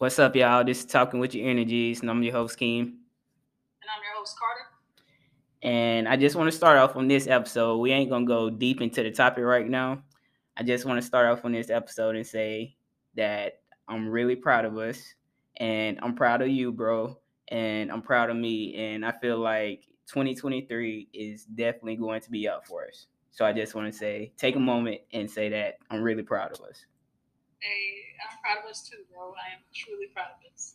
What's up, y'all? This is Talking with Your Energies, and I'm your host, Keem. And I'm your host, Carter. And I just want to start off on this episode. We ain't going to go deep into the topic right now. I just want to start off on this episode and say that I'm really proud of us, and I'm proud of you, bro, and I'm proud of me. And I feel like 2023 is definitely going to be up for us. So I just want to say, take a moment and say that I'm really proud of us. I'm proud of us too, bro. I am truly proud of us.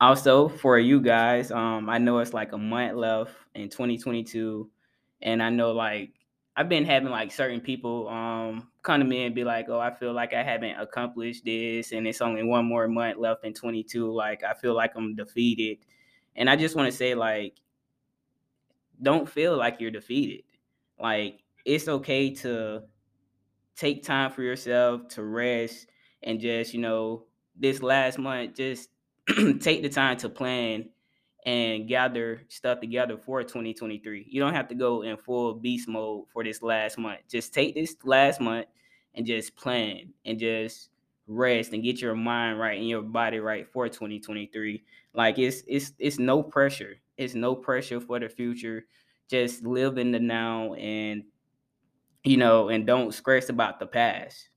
Also, for you guys, um, I know it's like a month left in 2022, and I know like I've been having like certain people um come to me and be like, "Oh, I feel like I haven't accomplished this, and it's only one more month left in 22. Like I feel like I'm defeated." And I just want to say, like, don't feel like you're defeated. Like it's okay to take time for yourself to rest and just you know this last month just take the time to plan and gather stuff together for 2023 you don't have to go in full beast mode for this last month. Just take this last month and just plan and just rest and get your mind right and your body right for 2023 like it's it's it's no pressure. It's no pressure for the future. Just live in the now and you know and don't stress about the past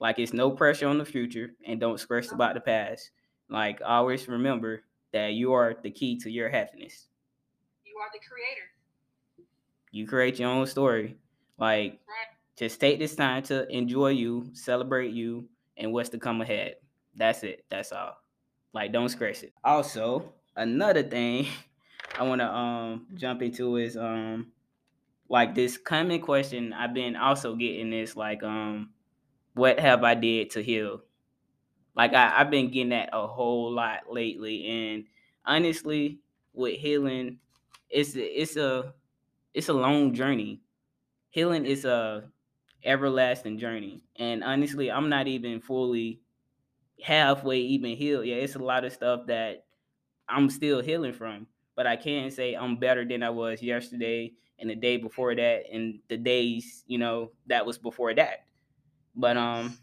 like it's no pressure on the future and don't stress about the past. Like always remember that you are the key to your happiness. You are the creator. you create your own story. Like Right. just take this time to enjoy you celebrate you and what's to come ahead. That's it. That's all. Like don't stress it. Also another thing i want to um jump into is um like this common question i've been also getting this like um what have i did to heal? Like I, i've been getting that a whole lot lately and honestly with healing it's it's a it's a long journey. Healing is a everlasting journey and honestly i'm not even fully halfway even healed yeah it's a lot of stuff that i'm still healing from but i can't say i'm better than i was yesterday and the day before that and the days you know that was before that but um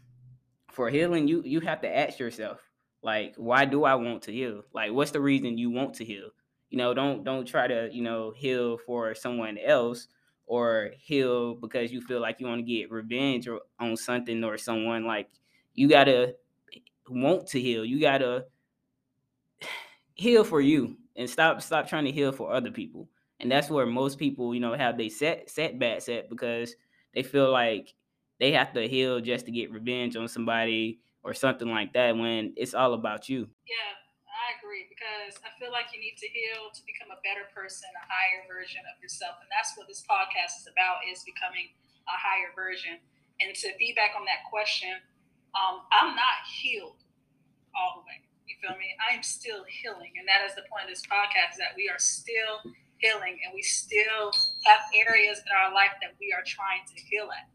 for healing you you have to ask yourself like why do i want to heal? Like what's the reason you want to heal? You know don't don't try to you know heal for someone else or heal because you feel like you want to get revenge or, on something or someone. Like you gotta want to heal. You gotta heal for you and stop stop trying to heal for other people. And that's where most people you know have they set setbacks at because they feel like they have to heal just to get revenge on somebody or something like that when it's all about you Yeah, I agree because I feel like you need to heal to become a better person, a higher version of yourself, and that's what this podcast is about: is becoming a higher version. And to feedback on that question, um, I'm not healed all the way. You feel me? I am still healing, and that is the point of this podcast: that we are still healing, and we still have areas in our life that we are trying to heal at.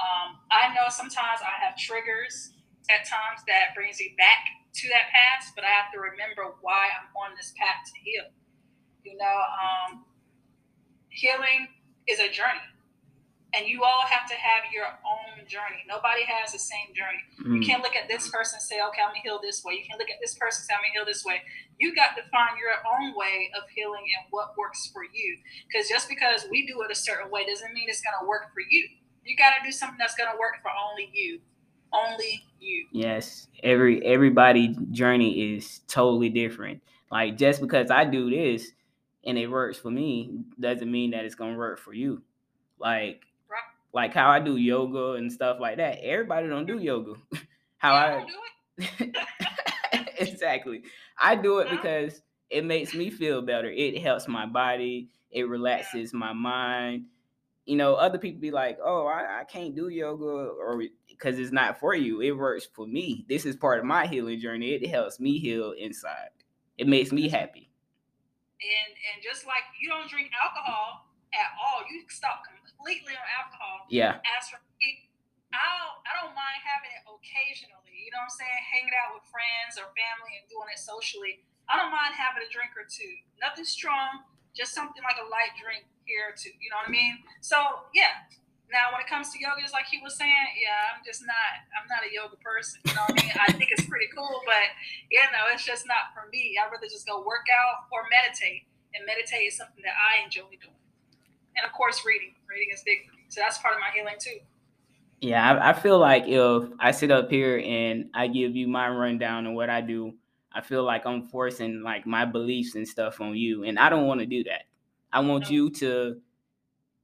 Um, I know sometimes I have triggers at times that brings me back to that past, but I have to remember why I'm on this path to heal. You know, um, healing is a journey, and you all have to have your own journey. Nobody has the same journey. You Mm. can't look at this person and say, okay, I'm gonna heal this way. You can't look at this person and say, I'm gonna heal this way. You got to find your own way of healing and what works for you. Because just because we do it a certain way doesn't mean it's gonna work for you. You gotta do something that's gonna work for only you. Only you. Yes, every everybody journey is totally different. Like just because I do this and it works for me doesn't mean that it's gonna work for you. Like Right. like how I do yoga and stuff like that. Everybody don't do yoga. how Yeah, I do it. exactly. I do it because it makes me feel better. It helps my body. It relaxes my mind. You know, other people be like, "Oh, I, I can't do yoga," or because it's not for you. It works for me. This is part of my healing journey. It helps me heal inside. It makes me happy. And and just like you don't drink alcohol at all, you stop completely on alcohol. Yeah, As for me, I don't, I don't mind having it occasionally. You know what I'm saying? Hanging out with friends or family and doing it socially. I don't mind having a drink or two. Nothing strong, just something like a light drink here two. You know what I mean? So yeah, Now, when it comes to yoga, just like he was saying, yeah, I'm just not, I'm not a yoga person. You know what I mean? I think it's pretty cool, but you know, it's just not for me. I'd rather just go work out or meditate. And meditate is something that I enjoy doing. And of course, reading. Reading is big for me. So that's part of my healing too. Yeah, I, I feel like if I sit up here and I give you my rundown and what I do, I feel like I'm forcing like my beliefs and stuff on you. And I don't want to do that. I want you to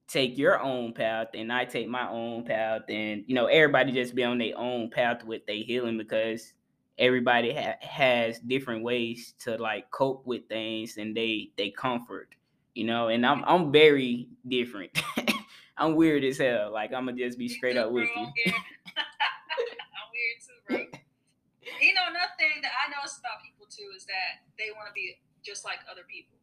take your own path and I take my own path and you know everybody just be on their own path with their healing because everybody ha- has different ways to like cope with things and they they comfort you know and I'm I'm very different. I'm weird as hell like I'm gonna just be straight up with you. I'm weird. Too bro. You know nothing that I notice about people too is that they want to be just like other people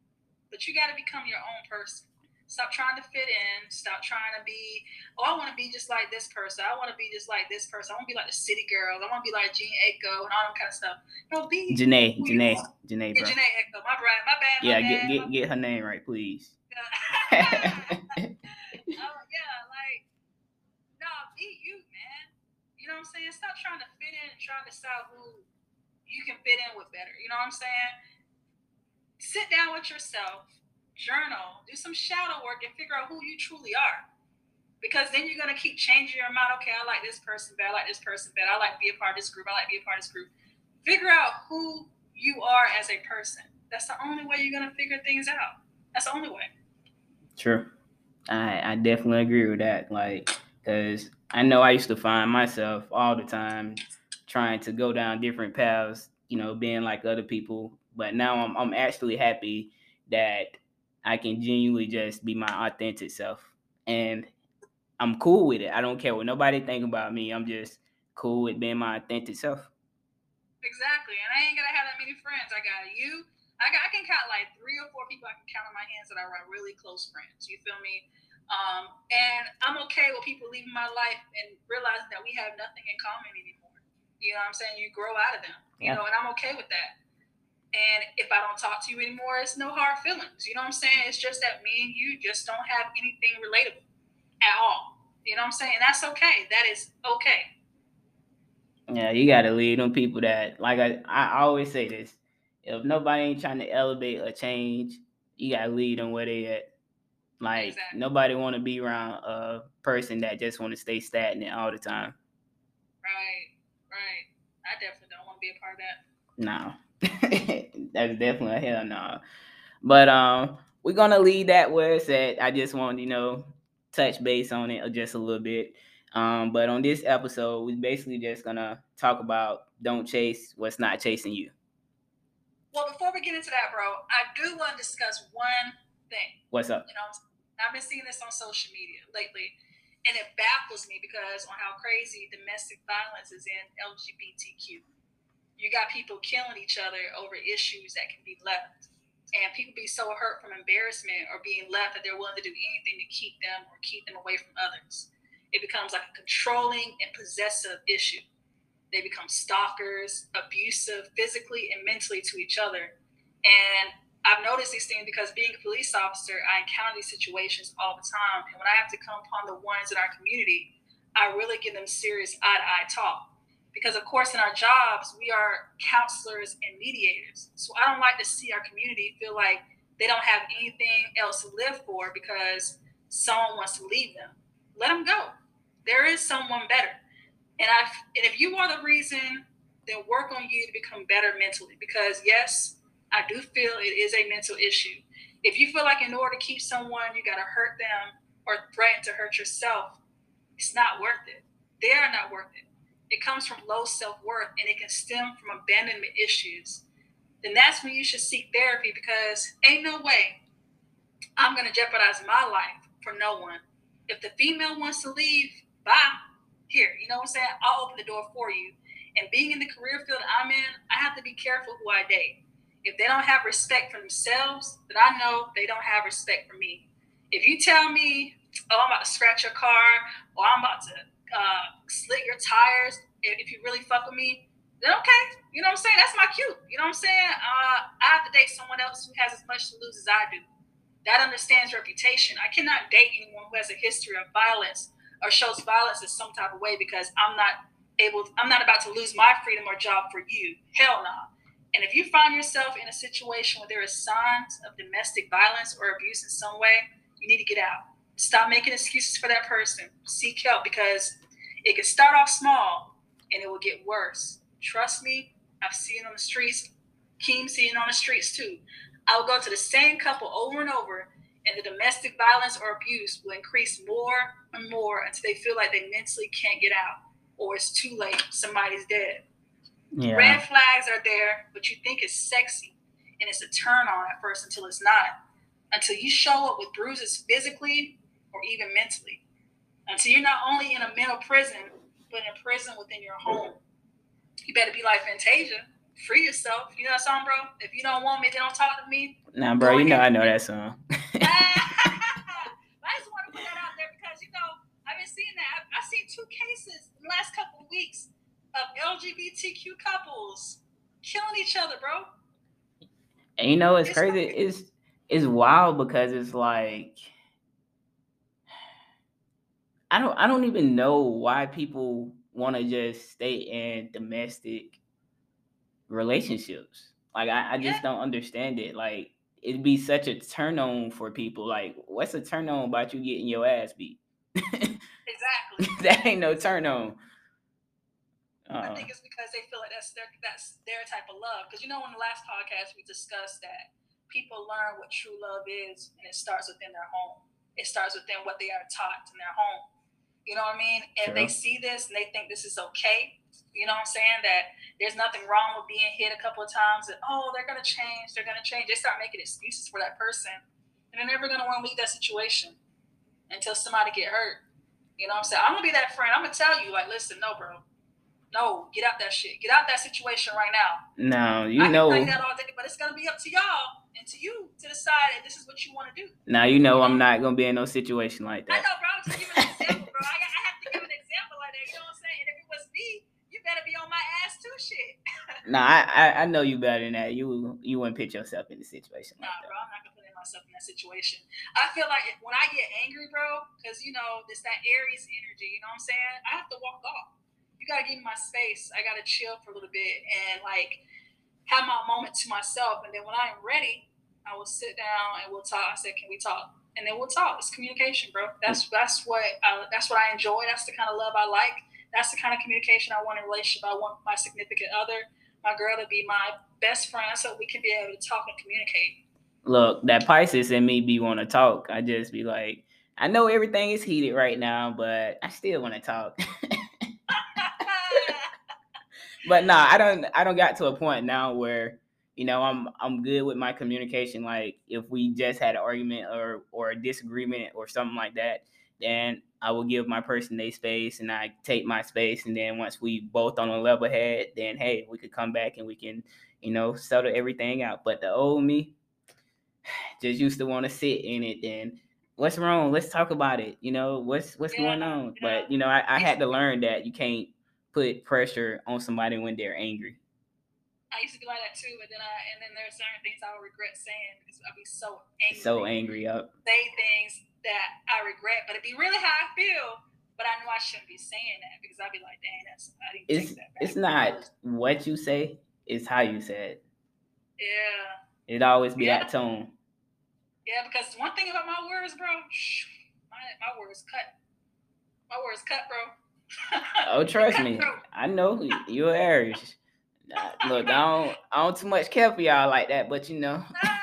but you got to become your own person Stop trying to fit in. Stop trying to be, oh, I want to be just like this person. I want to be just like this person. I want to be like the city girls. I want to be like Jean Aiko and all that kind of stuff. No, be Jhené, Jhené, Jhené, bro. Yeah, Jhené Aiko. My bad, my bad. My yeah, bad, get get get her name right, please. oh yeah, like no, be you, man. You know what I'm saying? Stop trying to fit in and trying to decide who you can fit in with better. You know what I'm saying? Sit down with yourself journal, do some shadow work, and figure out who you truly are. Because then you're gonna keep changing your mind. Okay, I like this person better. I like this person better. I like to be a part of this group. I like to be a part of this group. Figure out who you are as a person. That's the only way you're gonna figure things out. That's the only way. True. I I definitely agree with that. Like, cause I know I used to find myself all the time trying to go down different paths. You know, being like other people. But now I'm I'm actually happy that I can genuinely just be my authentic self. And I'm cool with it. I don't care what nobody think about me. I'm just cool with being my authentic self. Exactly. And I ain't gonna have that many friends. I got you. I got I can count like three or four people I can count on my hands that are really close friends. You feel me? Um, and I'm okay with people leaving my life and realizing that we have nothing in common anymore. You know what I'm saying? You grow out of them. You yeah. know, and I'm okay with that. And if I don't talk to you anymore, it's no hard feelings. You know what I'm saying? It's just that me and you just don't have anything relatable at all. You know what I'm saying? That's okay. That is okay. Yeah, you gotta lead them people that like I, I always say this. If nobody ain't trying to elevate or change, you gotta lead them where they at. Like exactly. nobody wanna be around a person that just wanna stay stagnant all the time. Right, right. I definitely don't want to be a part of that. No. That's definitely a hell no. But um, we're gonna leave that where it's at. I just want you know touch base on it just a little bit. Um, but on this episode, we're basically just gonna talk about don't chase what's not chasing you. Well, before we get into that, bro, I do want to discuss one thing. What's up? You know, I've been seeing this on social media lately, and it baffles me because on how crazy domestic violence is in LGBTQ you got people killing each other over issues that can be left. And people be so hurt from embarrassment or being left that they're willing to do anything to keep them or keep them away from others. It becomes like a controlling and possessive issue. They become stalkers, abusive physically and mentally to each other. And I've noticed these things because being a police officer, I encounter these situations all the time. And when I have to come upon the ones in our community, I really give them serious eye to eye talk because of course in our jobs we are counselors and mediators. So i don't like to see our community feel like they don't have anything else to live for because someone wants to leave them. Let them go. There is someone better. And i and if you are the reason then work on you to become better mentally because yes i do feel it is a mental issue. If you feel like in order to keep someone you got to hurt them or threaten to hurt yourself it's not worth it. They are not worth it it comes from low self worth and it can stem from abandonment issues, then that's when you should seek therapy because ain't no way I'm going to jeopardize my life for no one. If the female wants to leave, bye. Here, you know what I'm saying? I'll open the door for you. And being in the career field I'm in, I have to be careful who I date. If they don't have respect for themselves, then I know they don't have respect for me. If you tell me, oh, I'm about to scratch your car, or I'm about to uh, slit your tires if you really fuck with me, then okay. You know what I'm saying? That's my cue. You know what I'm saying? Uh, I have to date someone else who has as much to lose as I do. That understands reputation. I cannot date anyone who has a history of violence or shows violence in some type of way because I'm not able, I'm not about to lose my freedom or job for you. Hell no. Nah. And if you find yourself in a situation where there is signs of domestic violence or abuse in some way, you need to get out. Stop making excuses for that person. Seek help because it can start off small and it will get worse. Trust me, I've seen on the streets. Keem seen on the streets too. I will go to the same couple over and over, and the domestic violence or abuse will increase more and more until they feel like they mentally can't get out or it's too late. Somebody's dead. Yeah. Red flags are there, but you think it's sexy and it's a turn on at first until it's not. Until you show up with bruises physically or even mentally. Until you're not only in a mental prison, but in a prison within your home. You better be like Fantasia. Free yourself. You know that song, bro? If you don't want me, then don't talk to me. Nah, bro, you know I know that song. I just want to put that out there because, you know, I've been seeing that. I've, I've seen two cases in the last couple of weeks of LGBTQ couples killing each other, bro. And you know, it's, it's crazy. Like, it's it's wild because it's like I don't I don't even know why people want to just stay in domestic relationships. Like I, I just yeah. don't understand it. Like it'd be such a turn on for people. Like, what's a turn on about you getting your ass beat? exactly. that ain't no turn on. Uh, I think it's because they feel like that's their that's their type of love. Because you know, in the last podcast we discussed that people learn what true love is, and it starts within their home. It starts within what they are taught in their home. You know what I mean? And they see this and they think this is okay. You know what I'm saying? That there's nothing wrong with being hit a couple of times. And oh, they're gonna change. They're gonna change. They start making excuses for that person, and they're never gonna want to leave that situation until somebody get hurt. You know what I'm saying? I'm gonna be that friend. I'm gonna tell you, like, listen, no, bro, no, get out that shit. Get out that situation right now. No, you I know. that all day, but it's gonna be up to y'all and to you to decide if this is what you want to do. Now you know I'm not gonna be in no situation like that. I know, bro. I'm just giving bro. I, I have to give an example like that. You know what I'm saying? And if it was me, you better be on my ass too, shit. nah, I, I, I know you better than that. You you wouldn't put yourself in the situation. Nah, like bro. I'm not gonna put myself in that situation. I feel like if, when I get angry, bro, because you know it's that Aries energy. You know what I'm saying? I have to walk off you gotta give me my space. I gotta chill for a little bit and like have my moment to myself. And then when I am ready, I will sit down and we'll talk. I said, "Can we talk?" And then we'll talk. It's communication, bro. That's that's what I, that's what I enjoy. That's the kind of love I like. That's the kind of communication I want in a relationship. I want my significant other, my girl, to be my best friend, so we can be able to talk and communicate. Look, that Pisces in me be want to talk. I just be like, I know everything is heated right now, but I still want to talk. but nah, I don't I don't got to a point now where you know I'm I'm good with my communication. Like if we just had an argument or or a disagreement or something like that, then I will give my person their space and I take my space. And then once we both on a level head, then hey, we could come back and we can you know settle everything out. But the old me just used to want to sit in it. and what's wrong? Let's talk about it. You know what's what's yeah, going on. Yeah. But you know I, I had to learn that you can't put pressure on somebody when they're angry. I used to be like that too, but then I and then there's certain things I would regret saying because I'd be so angry. So angry, up. Say things that I regret, but it'd be really how I feel. But I know I shouldn't be saying that because I'd be like, dang, that's I didn't it's, that It's not what you say, it's how you say it. Yeah. It'd always be yeah. that tone. Yeah, because one thing about my words, bro, my, my words cut. My words cut, bro oh, trust me, I know you're Aries. Look, I don't, I don't too much care for y'all like that, but you know.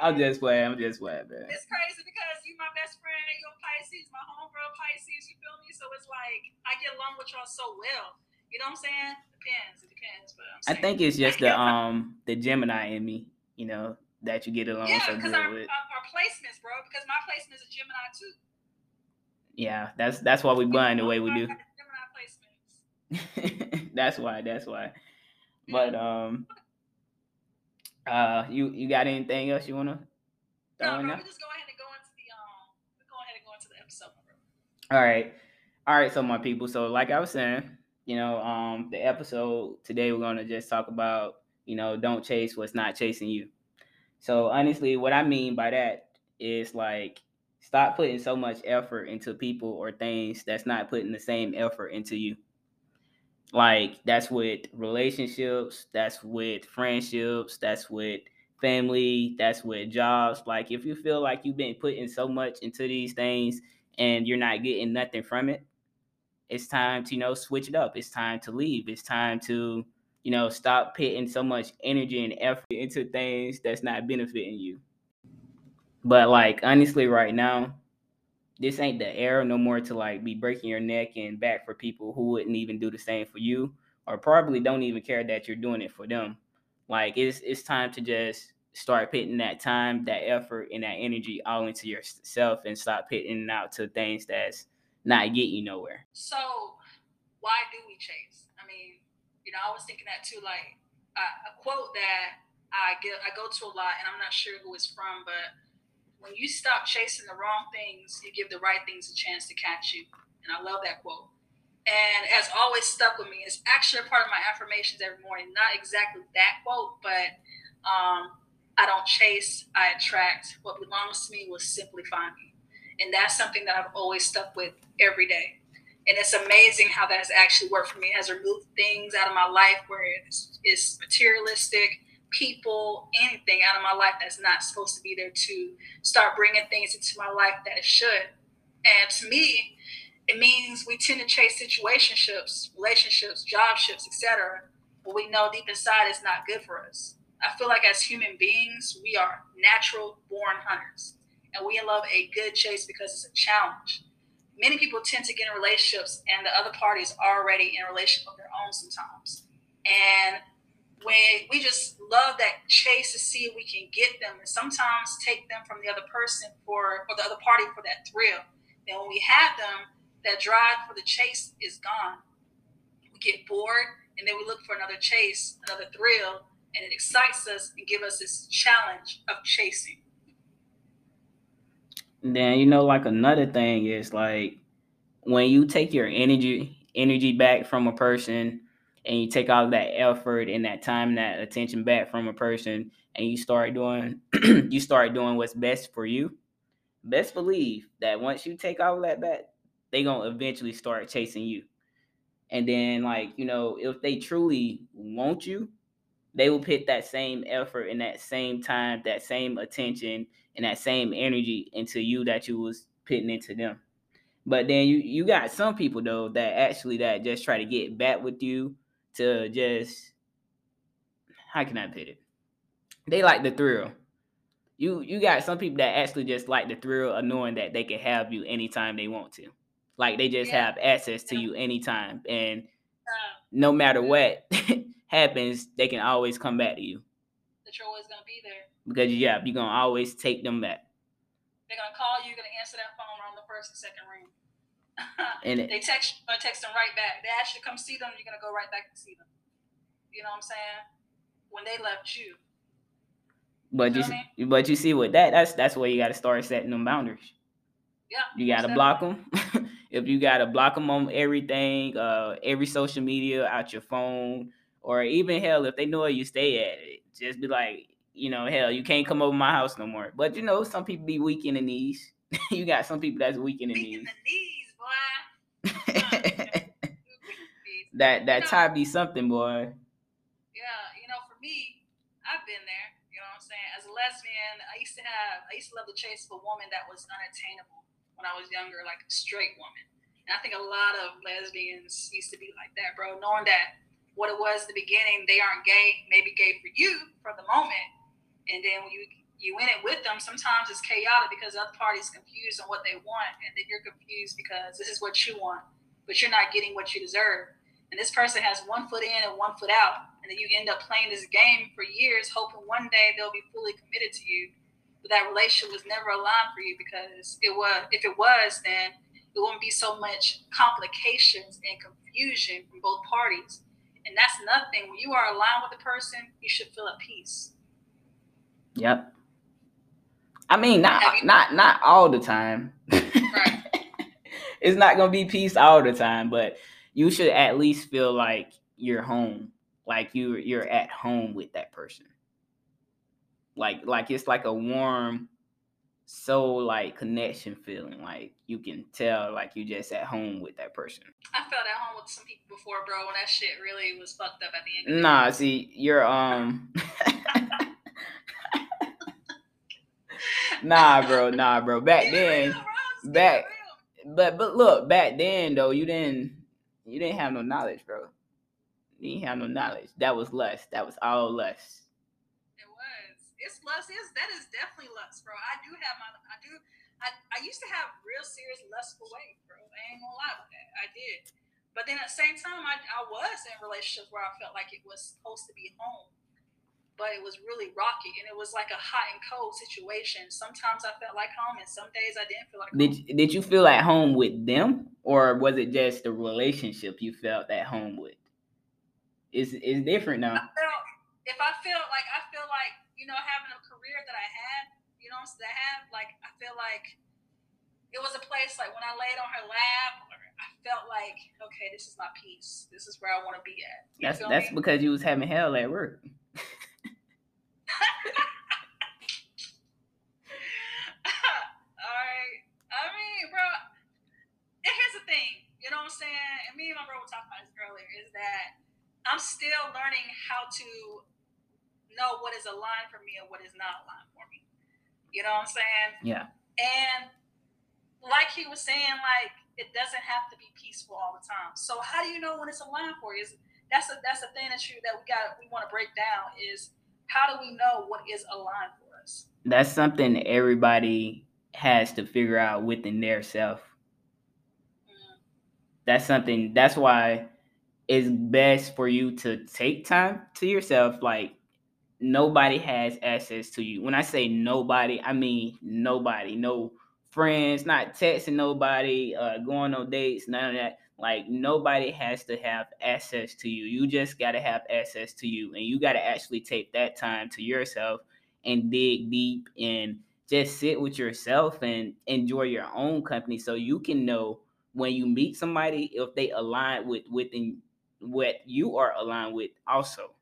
I'm just playing. I'm just playing, man. It's crazy because you my best friend, you're Pisces, my homegirl Pisces. You feel me? So it's like I get along with y'all so well. You know what I'm saying? Depends. It depends, but i think it's just the um the Gemini in me. You know that you get along yeah, so good our, with. Our, our placements, bro. Because my placement is a Gemini too. Yeah, that's that's why we bind the way we do. that's why. That's why. But um, uh, you you got anything else you wanna? No, just go ahead and go into the um, go ahead and go into the episode. All right, all right. So my people, so like I was saying, you know, um, the episode today we're gonna just talk about, you know, don't chase what's not chasing you. So honestly, what I mean by that is like Stop putting so much effort into people or things that's not putting the same effort into you. Like that's with relationships, that's with friendships, that's with family, that's with jobs. Like if you feel like you've been putting so much into these things and you're not getting nothing from it, it's time to, you know, switch it up. It's time to leave. It's time to, you know, stop putting so much energy and effort into things that's not benefiting you. But like honestly, right now, this ain't the era no more to like be breaking your neck and back for people who wouldn't even do the same for you or probably don't even care that you're doing it for them. Like it's it's time to just start putting that time, that effort, and that energy all into yourself and stop putting out to things that's not getting you nowhere. So why do we chase? I mean, you know, I was thinking that too. Like a quote that I get, I go to a lot, and I'm not sure who it's from, but when you stop chasing the wrong things, you give the right things a chance to catch you. And I love that quote. And as always stuck with me, it's actually a part of my affirmations every morning. Not exactly that quote, but um, I don't chase, I attract. What belongs to me will simply find me. And that's something that I've always stuck with every day. And it's amazing how that's actually worked for me. It has removed things out of my life where it's, it's materialistic people, anything out of my life that's not supposed to be there to start bringing things into my life that it should. And to me, it means we tend to chase situationships, relationships, jobships, etc. But we know deep inside it's not good for us. I feel like as human beings, we are natural born hunters. And we love a good chase because it's a challenge. Many people tend to get in relationships and the other party is already in a relationship of their own sometimes. And when we just love that chase to see if we can get them and sometimes take them from the other person for or the other party for that thrill. Then when we have them that drive for the chase is gone. We get bored and then we look for another chase another thrill and it excites us and give us this challenge of chasing. Then you know like another thing is like when you take your energy energy back from a person and you take all that effort and that time and that attention back from a person and you start doing you start doing what's best for you best believe that once you take all that back they gonna eventually start chasing you. And then like you know if they truly want you they will put that same effort and that same time that same attention and that same energy into you that you was putting into them. But then you you got some people though that actually that just try to get back with you to just how can I put it? They like the thrill. You you got some people that actually just like the thrill of knowing that they can have you anytime they want to. Like they just yeah. have access to you anytime. And uh, no matter what happens, they can always come back to you. That you're always gonna be there. Because yeah, you're gonna always take them back. They're gonna call you, you're gonna answer that phone on the first and second ring. and they text uh, text them right back. They ask you to come see them, you're gonna go right back and see them. You know what I'm saying? When they left you. But you, you but you see with that, that's that's where you got to start setting them boundaries. Yeah. You got to block them. if you got to block them on everything, uh, every social media, out your phone, or even hell, if they know where you stay at, it, just be like, you know, hell, you can't come over my house no more. But you know, some people be weak in the knees. you got some people that's weak in the weak knees. In the knees that that you know, tie be something, boy. Yeah, you know, for me, I've been there. You know what I'm saying? As a lesbian, I used to have, I used to love the chase of a woman that was unattainable when I was younger, like a straight woman. And I think a lot of lesbians used to be like that, bro. Knowing that what it was at the beginning, they aren't gay, maybe gay for you for the moment, and then when you you in it with them, sometimes it's chaotic because the other party's confused on what they want, and then you're confused because this is what you want, but you're not getting what you deserve. And this person has one foot in and one foot out, and then you end up playing this game for years, hoping one day they'll be fully committed to you. But that relationship was never aligned for you because it was. If it was, then it wouldn't be so much complications and confusion from both parties. And that's nothing. When you are aligned with the person, you should feel at peace. Yep. I mean, not not not all the time. Right. it's not gonna be peace all the time, but you should at least feel like you're home, like you you're at home with that person. Like like it's like a warm soul like connection feeling. Like you can tell like you just at home with that person. I felt at home with some people before, bro, and that shit really was fucked up at the end. Nah, see, you're um Nah, bro, nah, bro. Back then back but but look, back then though, you didn't you didn't have no knowledge, bro. You didn't have no knowledge. That was lust. That was all lust. It was. It's lust. Is that is definitely lust, bro. I do have my. I do. I, I used to have real serious lustful ways, bro. I ain't gonna lie about that. I did. But then at the same time, I, I was in relationships where I felt like it was supposed to be home, but it was really rocky and it was like a hot and cold situation. Sometimes I felt like home, and some days I didn't feel like. Did home. Did you feel at home with them, or was it just the relationship you felt at home with? It's it's different now. I felt, if I feel like I feel like you know having a career that I had, you know, that I have, like I feel like it was a place like when I laid on her lap, I felt like okay, this is my peace. This is where I want to be at. You that's that's me? because you was having hell at work. All right. I mean, bro, and here's the thing. You know what I'm saying? And me and my bro were talking about this earlier. Is that I'm still learning how to know what is aligned for me and what is not aligned for me. You know what I'm saying? Yeah. And like he was saying, like it doesn't have to be peaceful all the time. So how do you know when it's aligned for you? Is that's a that's a thing that you that we got we want to break down is how do we know what is aligned for us? That's something everybody has to figure out within their self. Mm. That's something that's why it's best for you to take time to yourself. Like nobody has access to you. When I say nobody, I mean nobody. No friends, not texting nobody, uh, going on dates, none of that. Like nobody has to have access to you. You just gotta have access to you, and you gotta actually take that time to yourself and dig deep and just sit with yourself and enjoy your own company, so you can know when you meet somebody if they align with within what you are aligned with also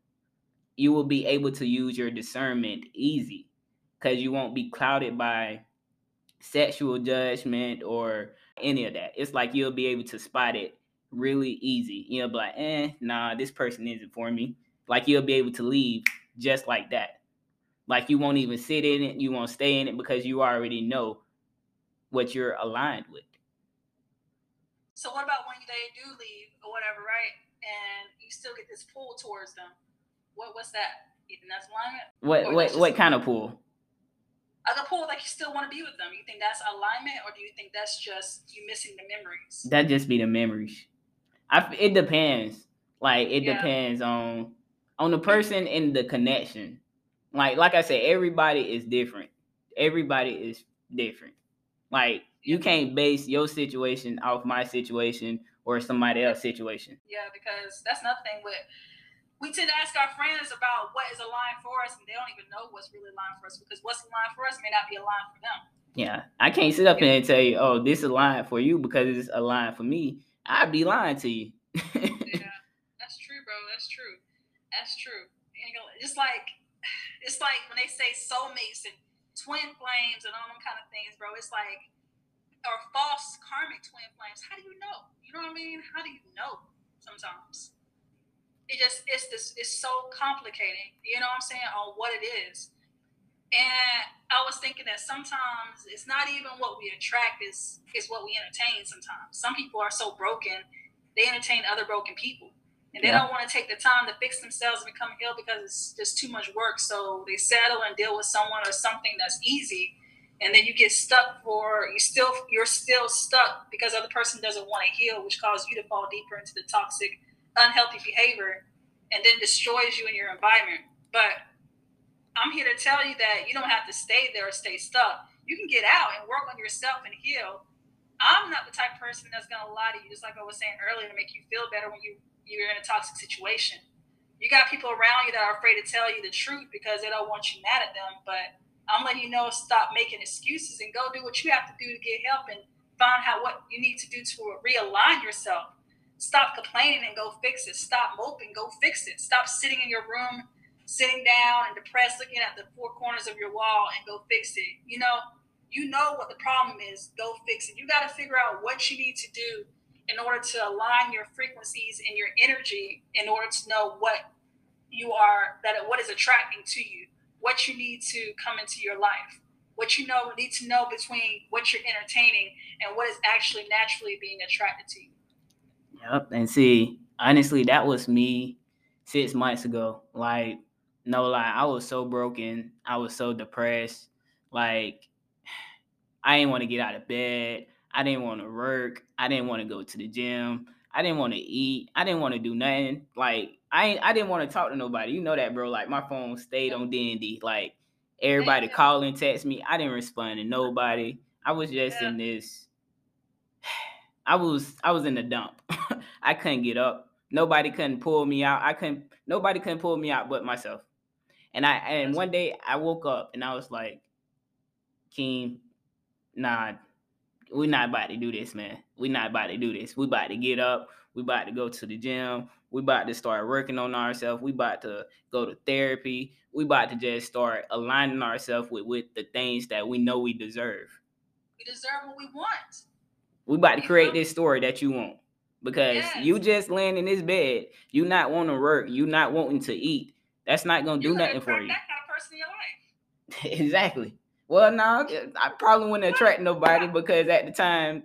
you will be able to use your discernment easy because you won't be clouded by sexual judgment or any of that it's like you'll be able to spot it really easy you'll be like eh nah this person isn't for me like you'll be able to leave just like that like you won't even sit in it you won't stay in it because you already know what you're aligned with so what about when they do leave or whatever right and you still get this pull towards them. What what's that? That's alignment? What what what kind of pull? Like a pull, like you still want to be with them. You think that's alignment, or do you think that's just you missing the memories? That just be the memories. I it depends. Like it yeah. depends on on the person and the connection. Like like I said, everybody is different. Everybody is different. Like you can't base your situation off my situation or somebody else's situation. Yeah, because that's nothing. But we tend to ask our friends about what is aligned for us, and they don't even know what's really aligned for us because what's aligned for us may not be aligned for them. Yeah, I can't sit up here and tell you, oh, this is aligned for you because it's aligned for me. I'd be lying to you. yeah, that's true, bro. That's true. That's true. It's like it's like when they say soulmates and twin flames and all them kind of things, bro. It's like or false karmic twin flames. How do you know? You know what I mean? How do you know sometimes? It just it's this it's so complicating you know what I'm saying, on what it is. And I was thinking that sometimes it's not even what we attract is is what we entertain sometimes. Some people are so broken, they entertain other broken people. And they yeah. don't want to take the time to fix themselves and become healed because it's just too much work. So they settle and deal with someone or something that's easy and then you get stuck for you still you're still stuck because other person doesn't want to heal which causes you to fall deeper into the toxic unhealthy behavior and then destroys you in your environment. But i'm here to tell you that you don't have to stay there or stay stuck. You can get out and work on yourself and heal. I'm not the type of person that's to lie to you just like i was saying earlier to make you feel better when you you're in a toxic situation. You got people around you that are afraid to tell you the truth because they don't want you mad at them but I'm letting you know stop making excuses and go do what you have to do to get help and find out what you need to do to realign yourself. Stop complaining and go fix it. Stop moping, go fix it. Stop sitting in your room, sitting down and depressed, looking at the four corners of your wall and go fix it. You know, You know what the problem is. Go fix it. You got to figure out what you need to do in order to align your frequencies and your energy in order to know what you are that what is attracting to you, what you need to come into your life, what you know need to know between what you're entertaining and what is actually naturally being attracted to you. Yep. And see, honestly, that was me six months ago. Like, no lie, I was so broken. I was so depressed. Like, I didn't want to get out of bed. I didn't want to work. I didn't want to go to the gym. I didn't want to eat. I didn't want to do nothing. Like I I didn't want to talk to nobody. You know that, bro. Like my phone stayed on D and D. Like everybody calling, text me. I didn't respond to nobody. I was just yeah. in this. I was I was in the dump. I couldn't get up. Nobody couldn't pull me out. I couldn't. Nobody couldn't pull me out but myself. And I and one day I woke up and I was like, Keem, nah, we're not about to do this, man. We're not about to do this. We about to get up. We about to go to the gym. We about to start working on ourselves. We about to go to therapy. We about to just start aligning ourselves with, with the things that we know we deserve. We deserve what we want. We about to create uh-huh. this story that you want. Because yes. you just laying in this bed, you not wanting to work, you not wanting to eat. That's not gonna do nothing for you. That kind of person in your life. exactly. Well, no, I probably wouldn't attract nobody because at the time,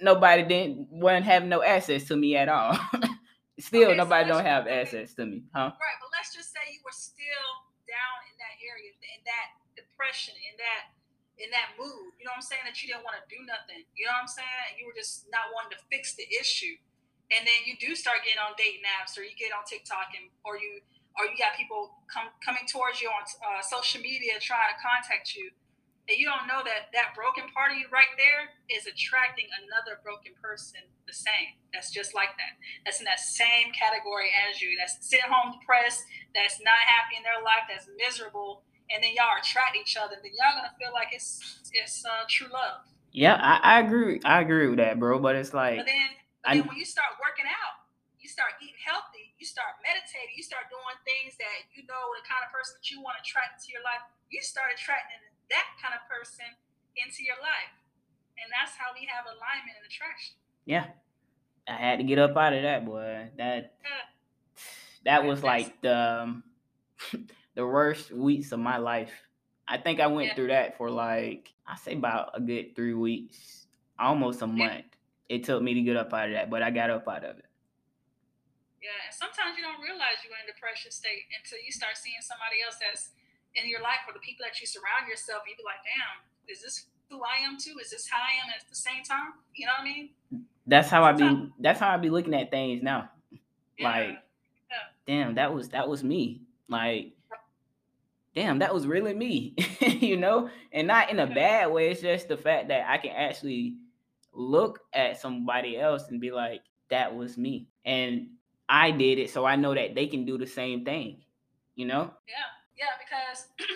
nobody didn't wasn't having no access to me at all. still, okay, nobody so don't have access to me, huh? Right, but let's just say you were still down in that area, in that depression, in that in that mood. You know what I'm saying? That you didn't want to do nothing. You know what I'm saying? You were just not wanting to fix the issue, and then you do start getting on dating apps, or you get on TikTok, and or you or you got people come coming towards you on uh, social media trying to contact you, and you don't know that that broken part of you right there is attracting another broken person the same. That's just like that. That's in that same category as you. That's sitting home depressed. That's not happy in their life. That's miserable. And then y'all attract each other. Then y'all gonna feel like it's it's uh, true love. Yeah, I, I agree. I agree with that, bro. But it's like, but then, but then when you start working out, you start eating healthy you start meditating, you start doing things that you know the kind of person that you want to attract into your life, you start attracting that kind of person into your life. And that's how we have alignment and attraction. Yeah. I had to get up out of that, boy. That that was like the um, the worst weeks of my life. I think I went yeah. through that for like I say about a good three weeks, almost a month. It took me to get up out of that, but I got up out of it. Yeah, and sometimes you don't realize you're in a depression state until you start seeing somebody else that's in your life or the people that you surround yourself. You be like, damn, is this who I am too? Is this how I am at the same time? You know what I mean? That's how sometimes, I be. That's how I be looking at things now. Yeah, like, yeah. damn, that was that was me. Like, damn, that was really me. you know, and not in a bad way. It's just the fact that I can actually look at somebody else and be like, that was me. And I did it, so I know that they can do the same thing. You know? Yeah, yeah. Because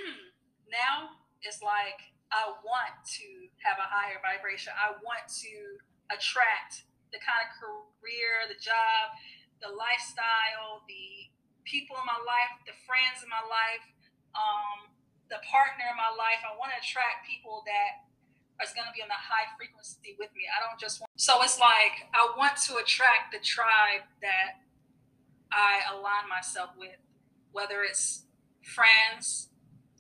now it's like I want to have a higher vibration. I want to attract the kind of career, the job, the lifestyle, the people in my life, the friends in my life, um, the partner in my life. I want to attract people that is going to be on the high frequency with me. I don't just want. So it's like I want to attract the tribe that I align myself with, whether it's friends,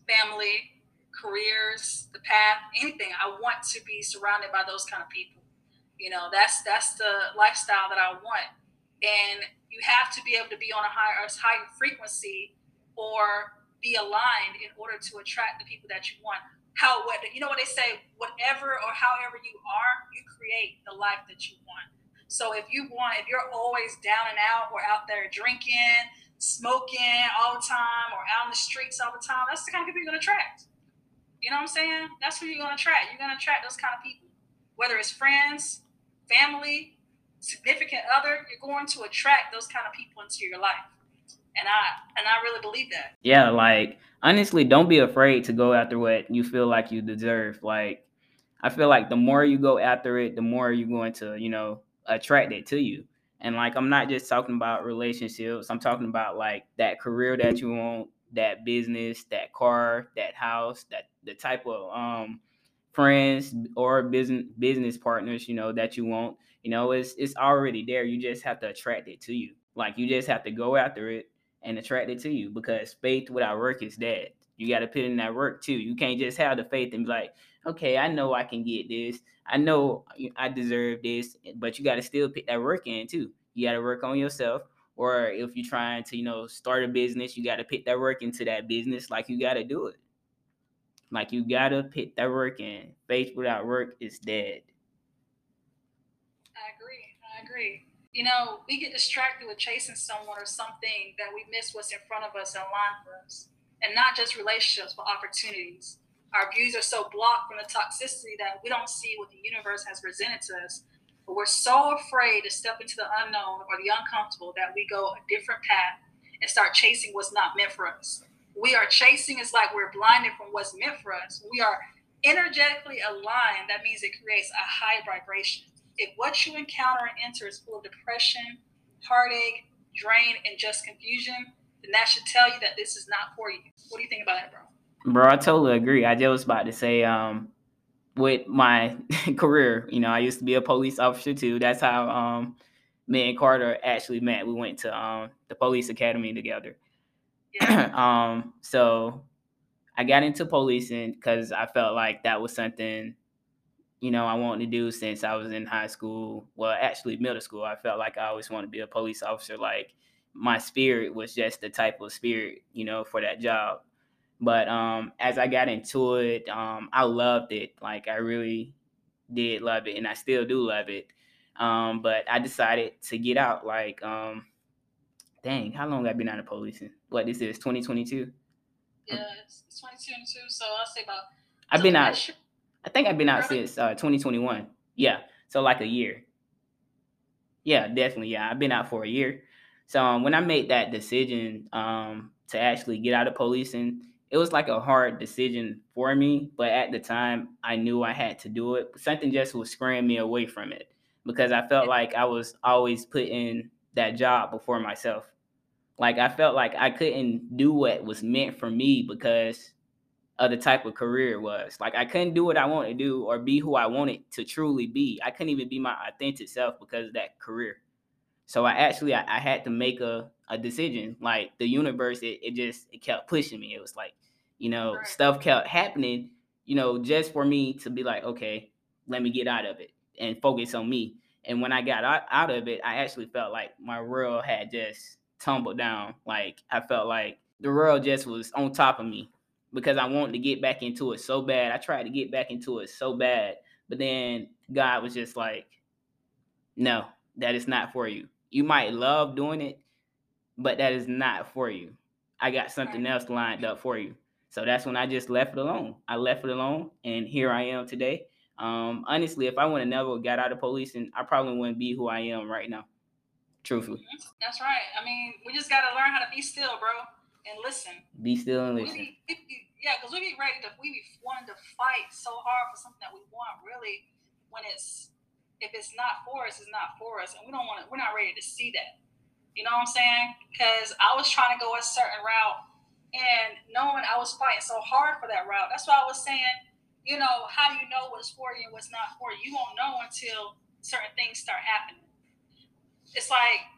family, careers, the path, anything. I want to be surrounded by those kind of people. You know, that's that's the lifestyle that I want. And you have to be able to be on a higher high frequency or be aligned in order to attract the people that you want. How what you know what they say, whatever or however you are, you create the life that you want. So if you want, if you're always down and out or out there drinking, smoking all the time or out in the streets all the time, that's the kind of people you're to attract. You know what I'm saying? That's who you're to attract. You're to attract those kind of people. Whether it's friends, family, significant other, you're going to attract those kind of people into your life. And I and I really believe that. Yeah, like honestly, don't be afraid to go after what you feel like you deserve. Like I feel like the more you go after it, the more you're going to, you know, attract it to you. And like I'm not just talking about relationships, I'm talking about like that career that you want, that business, that car, that house, that the type of um friends or business business partners, you know, that you want. You know, it's it's already there. You just have to attract it to you. Like you just have to go after it and attract it to you because faith without work is dead. You got to put in that work too. You can't just have the faith and be like, okay, I know I can get this. I know I deserve this, but you got to still put that work in too. You got to work on yourself. Or if you're trying to, you know, start a business, you got to put that work into that business like you got to do it. Like you got to put that work in. Faith without work is dead. I agree. I agree. You know, we get distracted with chasing someone or something that we miss what's in front of us and line for us. And not just relationships, but opportunities. Our views are so blocked from the toxicity that we don't see what the universe has presented to us but we're so afraid to step into the unknown or the uncomfortable that we go a different path and start chasing what's not meant for us. We are chasing is like we're blinded from what's meant for us. We are energetically aligned. That means it creates a high vibration. If what you encounter and enter is full of depression, heartache, drain, and just confusion, then that should tell you that this is not for you. What do you think about that, bro? Bro, I totally agree. I just was about to say, um, with my career. You know, I used to be a police officer too. That's how um, me and Carter actually met. We went to um, the police academy together. Yeah. um, so I got into policing because I felt like that was something, you know, I wanted to do since I was in high school. Well, actually middle school. I felt like I always wanted to be a police officer. Like my spirit was just the type of spirit, you know, for that job. But um, as I got into it, um, I loved it. Like I really did love it, and I still do love it. Um, but I decided to get out. Like, um, dang, how long have I been out of policing? What this is, 2022? Yeah, it's 2022. So I'll say about. I've been out. I think I've been out since uh, 2021. Yeah, so like a year. Yeah, definitely. Yeah, I've been out for a year. So um, when I made that decision um, to actually get out of policing, it was like a hard decision for me, but at the time I knew I had to do it. Something just was scaring me away from it because I felt like I was always putting that job before myself. Like I felt like I couldn't do what was meant for me because of the type of career it was. Like I couldn't do what I wanted to do or be who I wanted to truly be. I couldn't even be my authentic self because of that career. So I actually I, I had to make a, a decision. Like the universe, it, it just it kept pushing me. It was like, you know, right. stuff kept happening, you know, just for me to be like, okay, let me get out of it and focus on me. And when I got out, out of it, I actually felt like my world had just tumbled down. Like I felt like the world just was on top of me because I wanted to get back into it so bad. I tried to get back into it so bad, but then God was just like, no, that is not for you. You might love doing it, but that is not for you. I got something else lined up for you. So that's when I just left it alone. I left it alone, and here I am today. Um, honestly, if I would have never got out of policing, I probably wouldn't be who I am right now. Truthfully. Mm-hmm. That's right. I mean, we just got to learn how to be still, bro, and listen. Be still and listen. Be, be, yeah, because we be ready to, we be wanting to fight so hard for something that we want, really, when it's if it's not for us, it's not for us, and we don't want to. We're not ready to see that. You know what I'm saying? Because I was trying to go a certain route, and knowing I was fighting so hard for that route. That's why I was saying, you know, how do you know what's for you and what's not for you? You won't know until certain things start happening. It's like,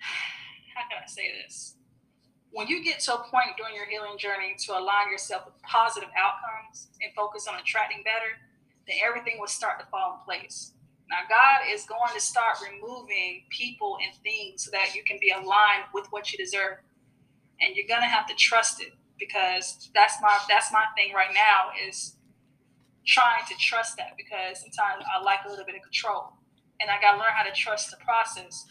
how can I say this? When you get to a point during your healing journey to align yourself with positive outcomes and focus on attracting better, then everything will start to fall in place. Now, God is going to start removing people and things so that you can be aligned with what you deserve. And you're gonna have to trust it because that's my that's my thing right now is trying to trust that because sometimes I like a little bit of control. And I gotta learn how to trust the process.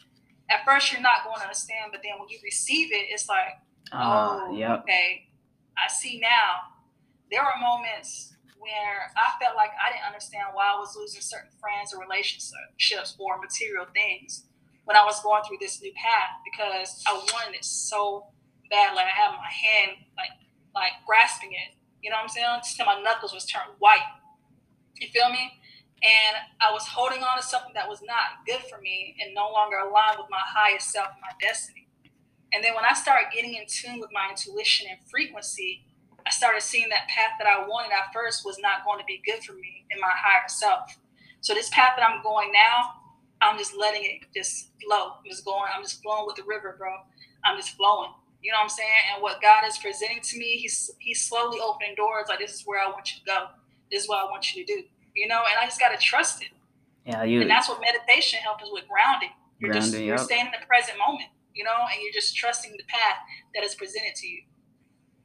At first you're not going to understand, but then when you receive it, it's like, uh, oh, yep. okay, I see now. There are moments where I felt like I didn't understand why I was losing certain friends or relationships or material things when I was going through this new path because I wanted it so bad. Like I had my hand like like grasping it. You know what I'm saying? Just till my knuckles was turned white. You feel me? And I was holding on to something that was not good for me and no longer aligned with my highest self and my destiny. And then when I started getting in tune with my intuition and frequency, I started seeing that path that I wanted at first was not going to be good for me in my higher self. So this path that I'm going now, I'm just letting it just flow. I'm just going, I'm just flowing with the river, bro. I'm just flowing. You know what I'm saying? And what God is presenting to me, He's He's slowly opening doors. Like this is where I want you to go. This is what I want you to do. You know, and I just gotta trust it. Yeah, you. And that's what meditation helps us with grounding. You're Grounding, just you're yep. staying in the present moment. You know, and you're just trusting the path that is presented to you.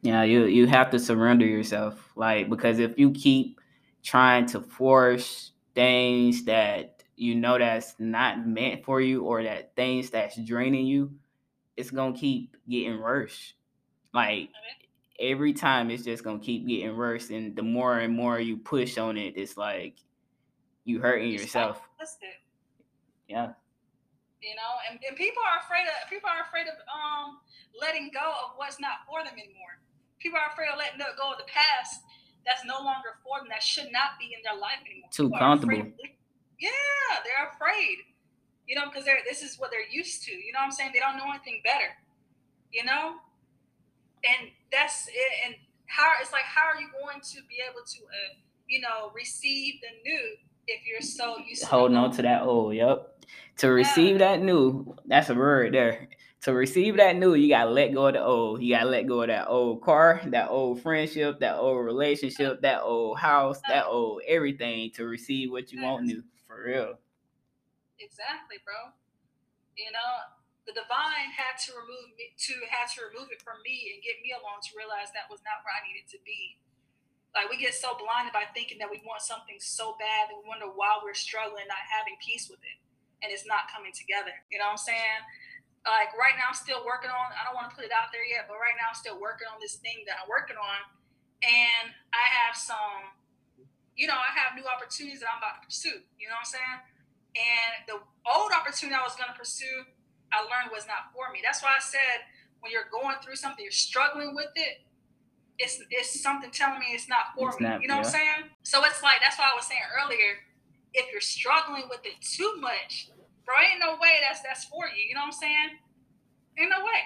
Yeah, you you have to surrender yourself, like because if you keep trying to force things that you know that's not meant for you or that things that's draining you, it's gonna keep getting worse. Like every time, it's just gonna keep getting worse, and the more and more you push on it, it's like you hurting yourself. Yeah, you know and, and people are afraid of people are afraid of um letting go of what's not for them anymore people are afraid of letting go of the past that's no longer for them that should not be in their life anymore Too People comfortable. yeah they're afraid you know because they're this is what they're used to you know what i'm saying they don't know anything better you know and that's it and how it's like how are you going to be able to uh, you know receive the new if you're so used holding on to that old. Yep. To receive that new, that's a word there. To receive that new, you gotta let go of the old. You gotta let go of that old car, that old friendship, that old relationship, that old house, that old everything to receive what you want new. For real. Exactly, bro. You know, the divine had to remove me to had to remove it from me and get me alone to realize that was not where I needed to be. Like we get so blinded by thinking that we want something so bad and we wonder why we're struggling, not having peace with it. And it's not coming together. You know what I'm saying? Like right now I'm still working on I don't want to put it out there yet, but right now I'm still working on this thing that I'm working on. And I have some, you know, I have new opportunities that I'm about to pursue. You know what I'm saying? And the old opportunity I was going to pursue, I learned was not for me. That's why I said when you're going through something, you're struggling with it. It's it's something telling me it's not for It's me. not- you know what I'm saying? So it's like that's why I was saying earlier. If you're struggling with it too much, bro, ain't no way that's that's for you. You know what I'm saying? Ain't no way.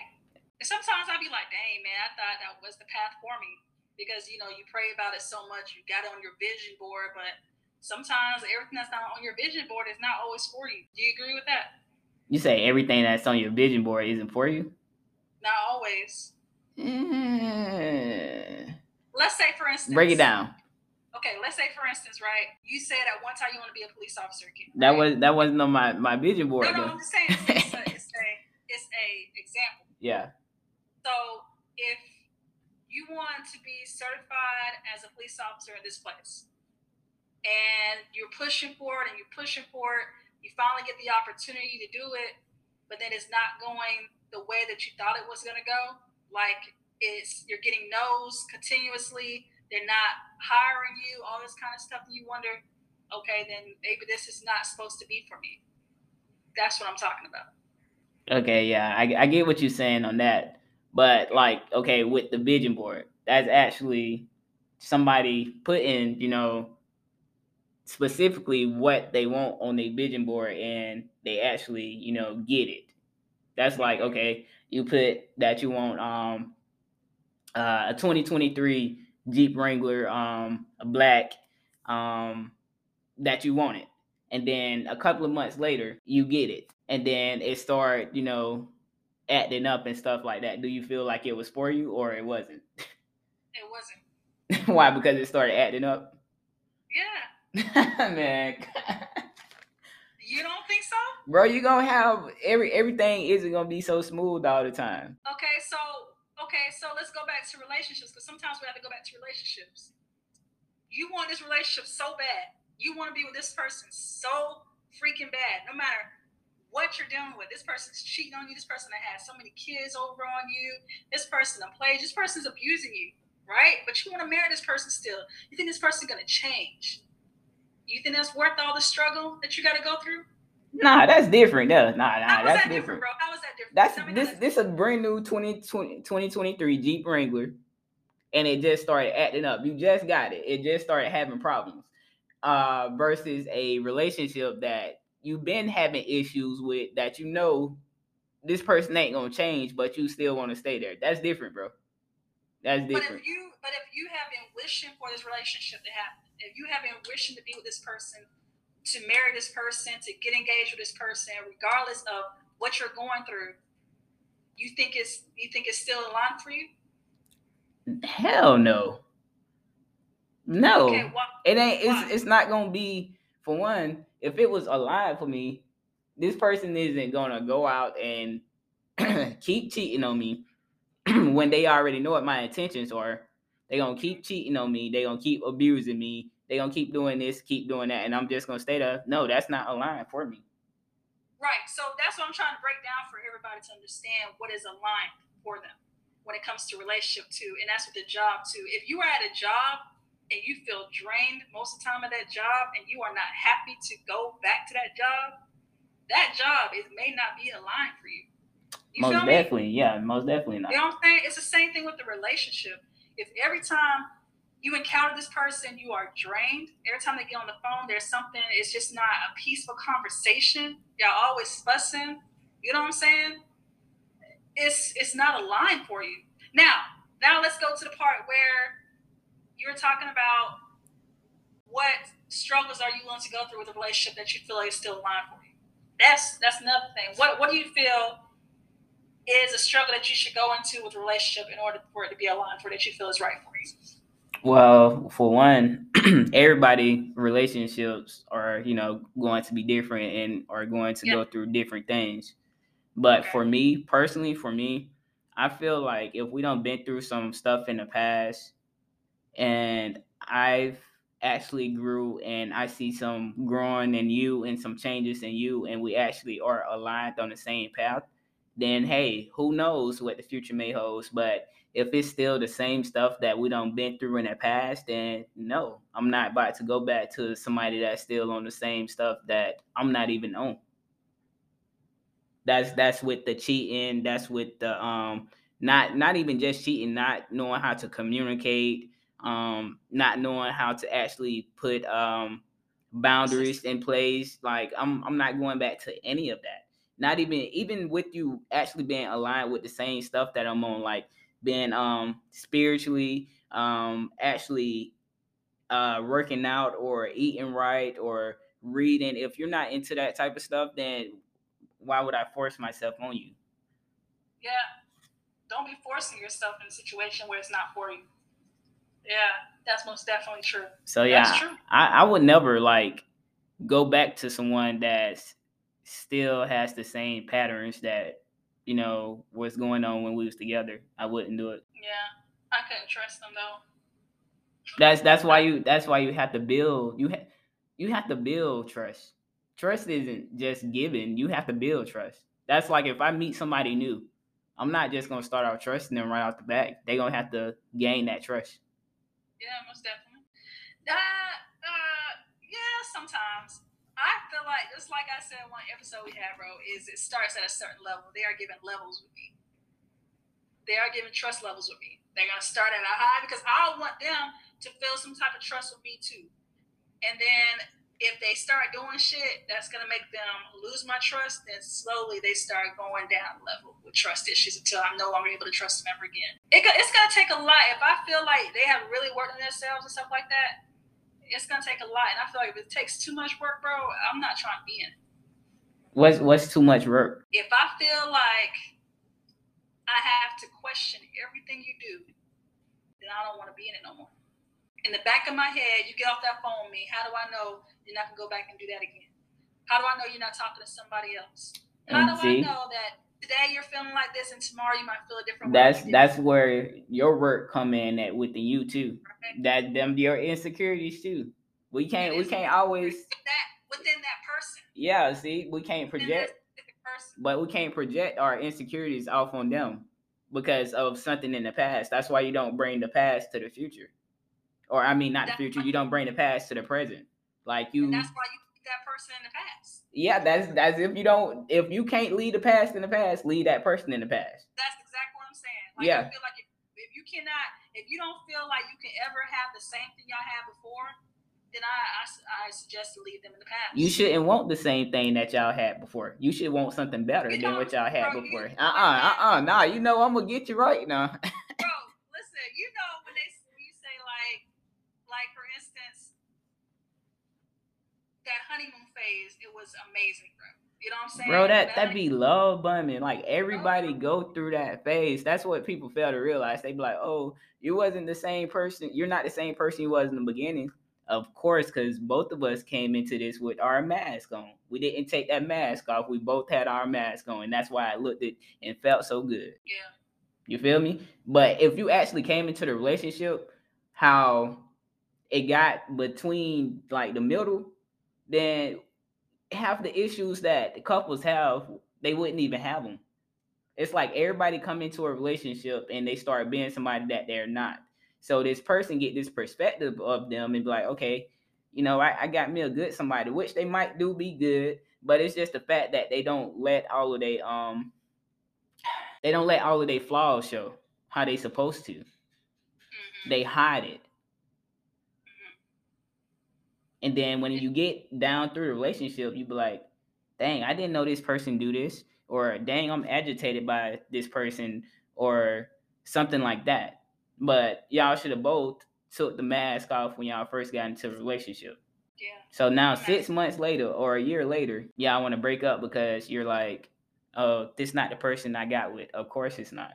And sometimes I'd be like, dang man, I thought that was the path for me because you know you pray about it so much, you got it on your vision board, but sometimes everything that's not on your vision board is not always for you. Do you agree with that? You say everything that's on your vision board isn't for you? Not always. Mm. Let's say, for instance, Break it down. Okay, let's say, for instance, right? You said at one time you want to be a police officer. Kim, That was that wasn't on my, my vision board No, no, though. I'm just saying. It's a, it's a, it's a example. Yeah. So if you want to be certified as a police officer in this place, and you're pushing for it and you're pushing for it, you finally get the opportunity to do it, but then it's not going the way that you thought it was going to go. Like it's you're getting no's continuously. They're not hiring you. All this kind of stuff. And you wonder, okay, then maybe this is not supposed to be for me. That's what I'm talking about. Okay, yeah, I, I get what you're saying on that. But like, okay, with the vision board, that's actually somebody putting, you know, specifically what they want on their vision board and they actually, you know, get it. That's like, okay, you put that you want um uh, a 2023 Jeep Wrangler, um, a black, um, that you wanted. And then a couple of months later, you get it. And then it started, you know, acting up and stuff like that. Do you feel like it was for you or it wasn't? It wasn't. Why? Because it started acting up? Yeah. Man. You don't think so? Bro, you're gonna have every everything isn't gonna be so smooth all the time. Okay, so okay, so let's go back to relationships because sometimes we have to go back to relationships. You want this relationship so bad. You want to be with this person so freaking bad. No matter what you're dealing with, this person's cheating on you. This person that has so many kids over on you. This person that plays. This person's abusing you, right? But you want to marry this person still. You think this person's gonna change? You think that's worth all the struggle that you got to go through? Nah, that's different. Yeah, nah, nah, that's that different. bro? That's this this a brand new 2020, 2023 Jeep Wrangler, and it just started acting up. You just got it. It just started having problems. Uh, versus a relationship that you've been having issues with that you know this person ain't gonna change, but you still want to stay there. That's different, bro. That's different. But if you but if you have been wishing for this relationship to happen, if you have been wishing to be with this person, to marry this person, to get engaged with this person, regardless of what you're going through, you think it's you think it's still aligned for you? Hell no. No. Okay, why, It ain't Why? it's it's not gonna be for one, if it was alive for me, this person isn't gonna go out and keep cheating on me when they already know what my intentions are. They gonna keep cheating on me, they gonna keep abusing me, they gonna keep doing this, keep doing that, and I'm just gonna stay there. No, that's not aligned for me. Right. So that's what I'm trying to break down for everybody to understand what is aligned for them when it comes to relationship too, and that's with the job too. If you are at a job and you feel drained most of the time at that job and you are not happy to go back to that job, that job is may not be aligned for you. You most feel me? definitely, yeah, most definitely not. You know what I'm saying? It's the same thing with the relationship. If every time you encounter this person, you are drained. Every time they get on the phone, there's something, it's just not a peaceful conversation. Y'all always fussing. You know what I'm saying? It's it's not aligned for you. Now, now let's go to the part where you're talking about what struggles are you willing to go through with a relationship that you feel like is still aligned for you. That's that's another thing. What what do you feel is a struggle that you should go into with a relationship in order for it to be aligned for that you feel is right for you? Well, for one, everybody relationships are, you know, going to be different and are going to Yeah. go through different things. But Okay. for me personally, for me, I feel like if we don't been through some stuff in the past and I've actually grew and I see some growing in you and some changes in you and we actually are aligned on the same path, then hey, who knows what the future may hold. But if it's still the same stuff that we done been through in the past, then no, I'm not about to go back to somebody that's still on the same stuff that I'm not even on. That's that's with the cheating, that's with the um not not even just cheating, not knowing how to communicate, um, not knowing how to actually put um boundaries in place. Like I'm I'm not going back to any of that. Not even even with you actually being aligned with the same stuff that I'm on, like being um spiritually, um actually uh working out or eating right or reading. If you're not into that type of stuff, then why would I force myself on you? Yeah. Don't be forcing yourself in a situation where it's not for you. Yeah, that's most definitely true. So yeah, true. I, I would never like go back to someone that still has the same patterns that you know what's going on when we was together. I wouldn't do it. Yeah. I couldn't trust them though. That's that's why you that's why you have to build you ha- you have to build trust. Trust isn't just given. You have to build trust. That's like if I meet somebody new, I'm not just gonna start out trusting them right off the bat. They're gonna have to gain that trust. Yeah, most definitely. Uh, uh, yeah, sometimes. I feel like, just like I said one episode we had, bro, is it starts at a certain level. They are given levels with me. They are given trust levels with me. They're gonna start at a high because I want them to feel some type of trust with me too. And then if they start doing shit that's gonna make them lose my trust, then slowly they start going down level with trust issues until I'm no longer able to trust them ever again. It, it's gonna take a lot. If I feel like they have really worked on themselves and stuff like that, it's gonna take a lot. And I feel like if it takes too much work, bro, I'm not trying to be in it. What's what's too much work? If I feel like I have to question everything you do, then I don't want to be in it no more. In the back of my head, you get off that phone with me. How do I know you're not gonna go back and do that again? How do I know you're not talking to somebody else? How do? I know that today you're feeling like this and tomorrow you might feel a different way? That's that's where your work come in at within you too. Right? That them your insecurities too. We can't we can't always that within that person. yeah, see, we can't project that specific person. but we can't project our insecurities off on them because of something in the past. That's why you don't bring the past to the future. Or I mean not the future, you don't bring the past to the present. Like you And that's why you that person in the past. Yeah, that's that's if you don't if you can't leave the past in the past, leave that person in the past. That's exactly what I'm saying. Like, Yeah. I feel like if, if you cannot, if you don't feel like you can ever have the same thing y'all had before, then I I suggest to leave them in the past. You shouldn't want the same thing that y'all had before. You should want something better You than what y'all had before. Uh uh uh uh. Nah, you know I'm gonna get you right now. Bro, listen, you that honeymoon phase, it was amazing, bro. You know what I'm saying? Bro, that that be love bombing. Like everybody oh. go through that phase. That's what people fail to realize. They be like, "Oh, you wasn't the same person. You're not the same person you was in the beginning." Of course, because both of us came into this with our mask on. We didn't take that mask off. We both had our mask on, and that's why I looked it and felt so good. Yeah. You feel me? But if you actually came into the relationship, how it got between like the middle, then half the issues that the couples have, they wouldn't even have them. It's like everybody come into a relationship and they start being somebody that they're not. So this person get this perspective of them and be like, okay, you know, I, I got me a good somebody, which they might do be good, but it's just the fact that they don't let all of their um they don't let all of their flaws show how they supposed to. Mm-hmm. They hide it. And then when you get down through the relationship, you be like, dang, I didn't know this person do this, or dang, I'm agitated by this person, or something like that. But y'all should have both took the mask off when y'all first got into a relationship. Yeah. So now six months later or a year later, y'all want to break up because you're like, oh, this not the person I got with. Of course it's not.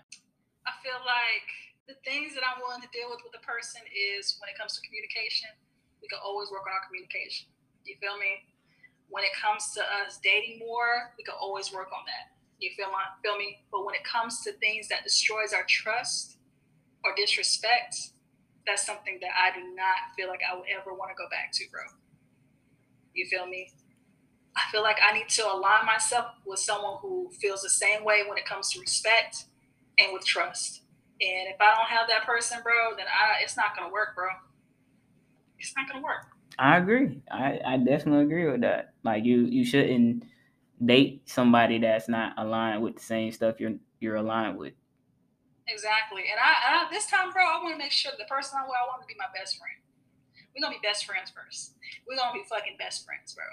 I feel like the things that I'm willing to deal with with a person is when it comes to communication, we can always work on our communication. You feel me? When it comes to us dating more, we can always work on that. You feel my feel me? But when it comes to things that destroys our trust or disrespect, that's something that I do not feel like I would ever want to go back to, bro. You feel me? I feel like I need to align myself with someone who feels the same way when it comes to respect and with trust. And if I don't have that person, bro, then I it's not gonna work, bro. It's not gonna work. I agree. I, I definitely agree with that. Like you you shouldn't date somebody that's not aligned with the same stuff you're you're aligned with. Exactly. And I, and I this time, bro, I want to make sure the person I'm with, I want to be my best friend. We're gonna be best friends first. We're gonna be fucking best friends, bro.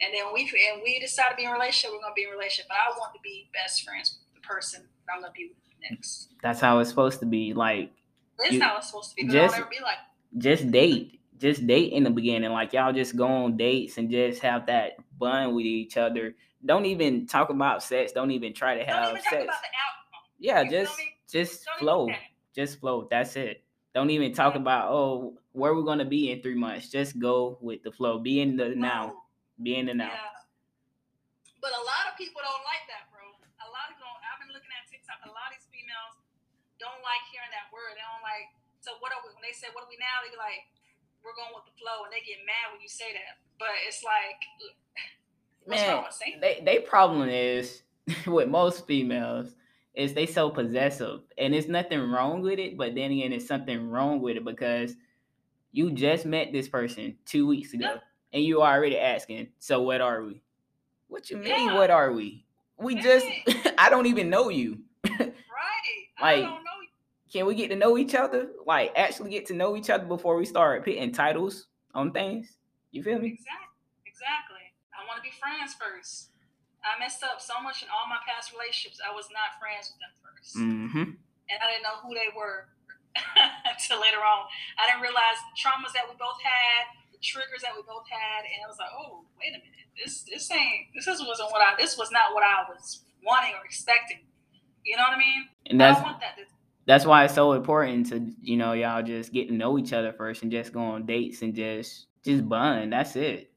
And then we and we decide to be in a relationship, we're gonna be in a relationship. But I want to be best friends with the person that I'm gonna be with next. That's how it's supposed to be. Like This is You- how it's supposed to be. Just- I'll never be like, just date. Just date in the beginning. Like y'all just go on dates and just have that bond with each other. Don't even talk about sex. Don't even try to don't have even talk sex. about the outcome. Yeah, You just just Don't flow. look at it. Just flow. That's it. Don't even talk about oh where we're gonna be in three months. Just go with the flow. Be in the now. Be in the now. Yeah. But a lot of people don't like that, bro. A lot of people, I've been looking at TikTok, a lot of these females don't like hearing that word. They don't like, so what are we, when they say, what are we now? They be like, we're going with the flow. And they get mad when you say that. But it's like, Man, wrong with saying they they problem is with most females is they so possessive and it's nothing wrong with it but then again it's something wrong with it because you just met this person two weeks ago Yeah. and you already asking so what are we what you mean Yeah. what are we we just i don't even know you Right. like- I don't know. Can we get to know each other like actually get to know each other before we start putting titles on things you feel me Exactly. Exactly. I want to be friends first. I messed up so much in all my past relationships. I was not friends with them 1st mm-hmm and I didn't know who they were until later on. I didn't realize the traumas that we both had, the triggers that we both had, and I was like, oh, wait a minute, this this ain't this is wasn't what I this was not what I was wanting or expecting. You know what I mean? and I that's don't want that. That's why it's so important to you know y'all just get to know each other first and just go on dates and just just bond. That's it.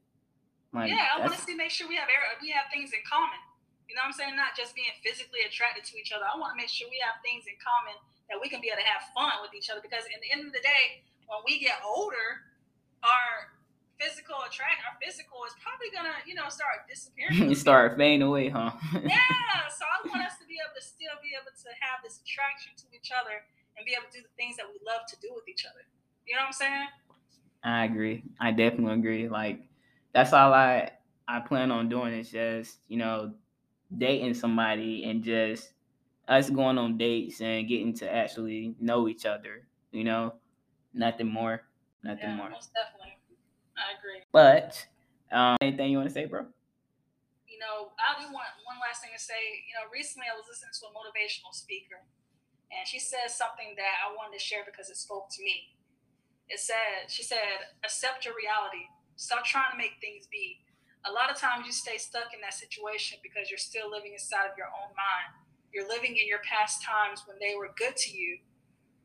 Like yeah, I want to see make sure we have we have things in common. You know what I'm saying? Not just being physically attracted to each other. I want to make sure we have things in common that we can be able to have fun with each other. Because in the end of the day, when we get older, our physical attract, our physical is probably gonna, you know, start disappearing. bit. start fading away, huh? Yeah, so I want us to be able to still be able to have this attraction to each other and be able to do the things that we love to do with each other. You know what I'm saying? I agree. I definitely agree. Like that's all I I plan on doing is just you know dating somebody and just us going on dates and getting to actually know each other. You know, nothing more, nothing yeah, more. most definitely. I agree. But um, anything you want to say, bro? You know, I do want one last thing to say. You know, recently I was listening to a motivational speaker, and she said something that I wanted to share because it spoke to me. It said, she said, accept your reality. Stop trying to make things be. a lot of times you stay stuck in that situation because you're still living inside of your own mind. You're living in your past times when they were good to you,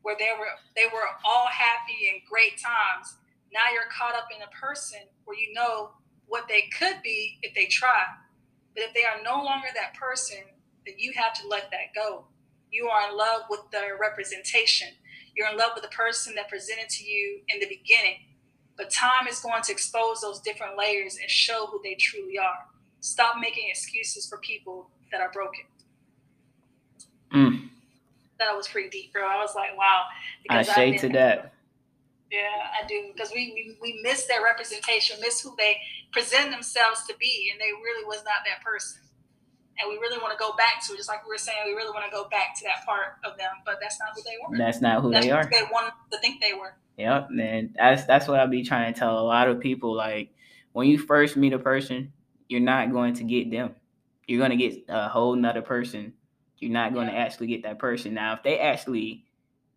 where they were they were all happy and great times. Now you're caught up in a person where you know what they could be if they try. But if they are no longer that person, then you have to let that go. You are in love with the representation. You're in love with the person that presented to you in the beginning. But time is going to expose those different layers and show who they truly are. Stop making excuses for people that are broken. Mm. That was pretty deep, bro. I was like, wow. I say to that. Yeah, I do because we, we we miss their representation, miss who they present themselves to be, and they really was not that person. And we really want to go back to, it, just like we were saying, we really want to go back to that part of them, but that's not who they were. That's not who That's they are. They wanted to think they were. Yep, man. That's that's what I'll be trying to tell a lot of people. Like when you first meet a person, you're not going to get them. You're gonna get a whole nother person. You're not going to actually get that person. Now, if they actually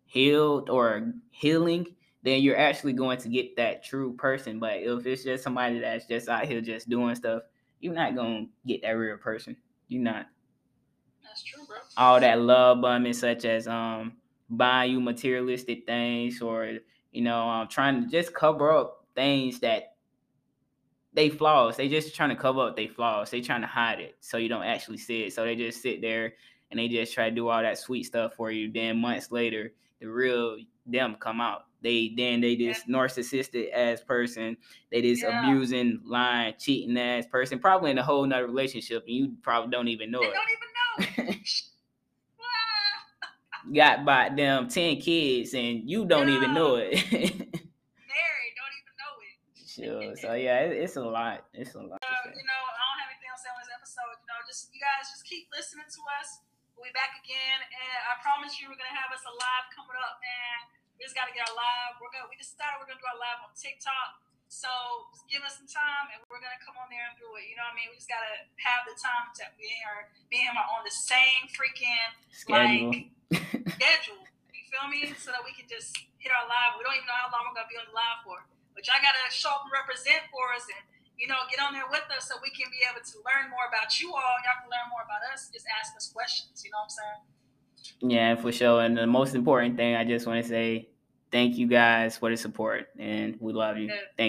healed or healing, then you're actually going to get that true person. But if it's just somebody that's just out here just doing stuff, you're not gonna get that real person. You're not. That's true, bro. all that love bombing, such as um buying you materialistic things or you know um trying to just cover up things that they flaws. They just trying to cover up their flaws. They trying to hide it so you don't actually see it. So they just sit there and they just try to do all that sweet stuff for you. Then months later, the real them come out. They then they this narcissistic ass person. They this Yeah. abusing, lying, cheating ass person. Probably in a whole nother relationship, and you probably don't even know They it. don't even know. Got by them 10 kids and you don't even know it. Married, don't even know it. sure. So yeah, it, it's a lot. It's a lot. Uh, you know, I don't have anything else on this episode. You know, just you guys just keep listening to us. We'll back again, and I promise you, we're gonna have us a live coming up, man. We just gotta get our live. We're gonna we just started. We're gonna do our live on TikTok. So just give us some time, and we're gonna come on there and do it. You know what I mean? We just gotta have the time to we are me and him are on the same freaking Schedule. schedule. You feel me? So that we can just hit our live. We don't even know how long we're gonna be on the live for. But y'all gotta show up and represent for us and you know get on there with us so we can be able to learn more about you all. Y'all can learn more about us. Just ask us questions. You know what I'm saying? yeah, for sure. And the most important thing I just want to say, thank you guys for the support and we love you. Yeah. Thank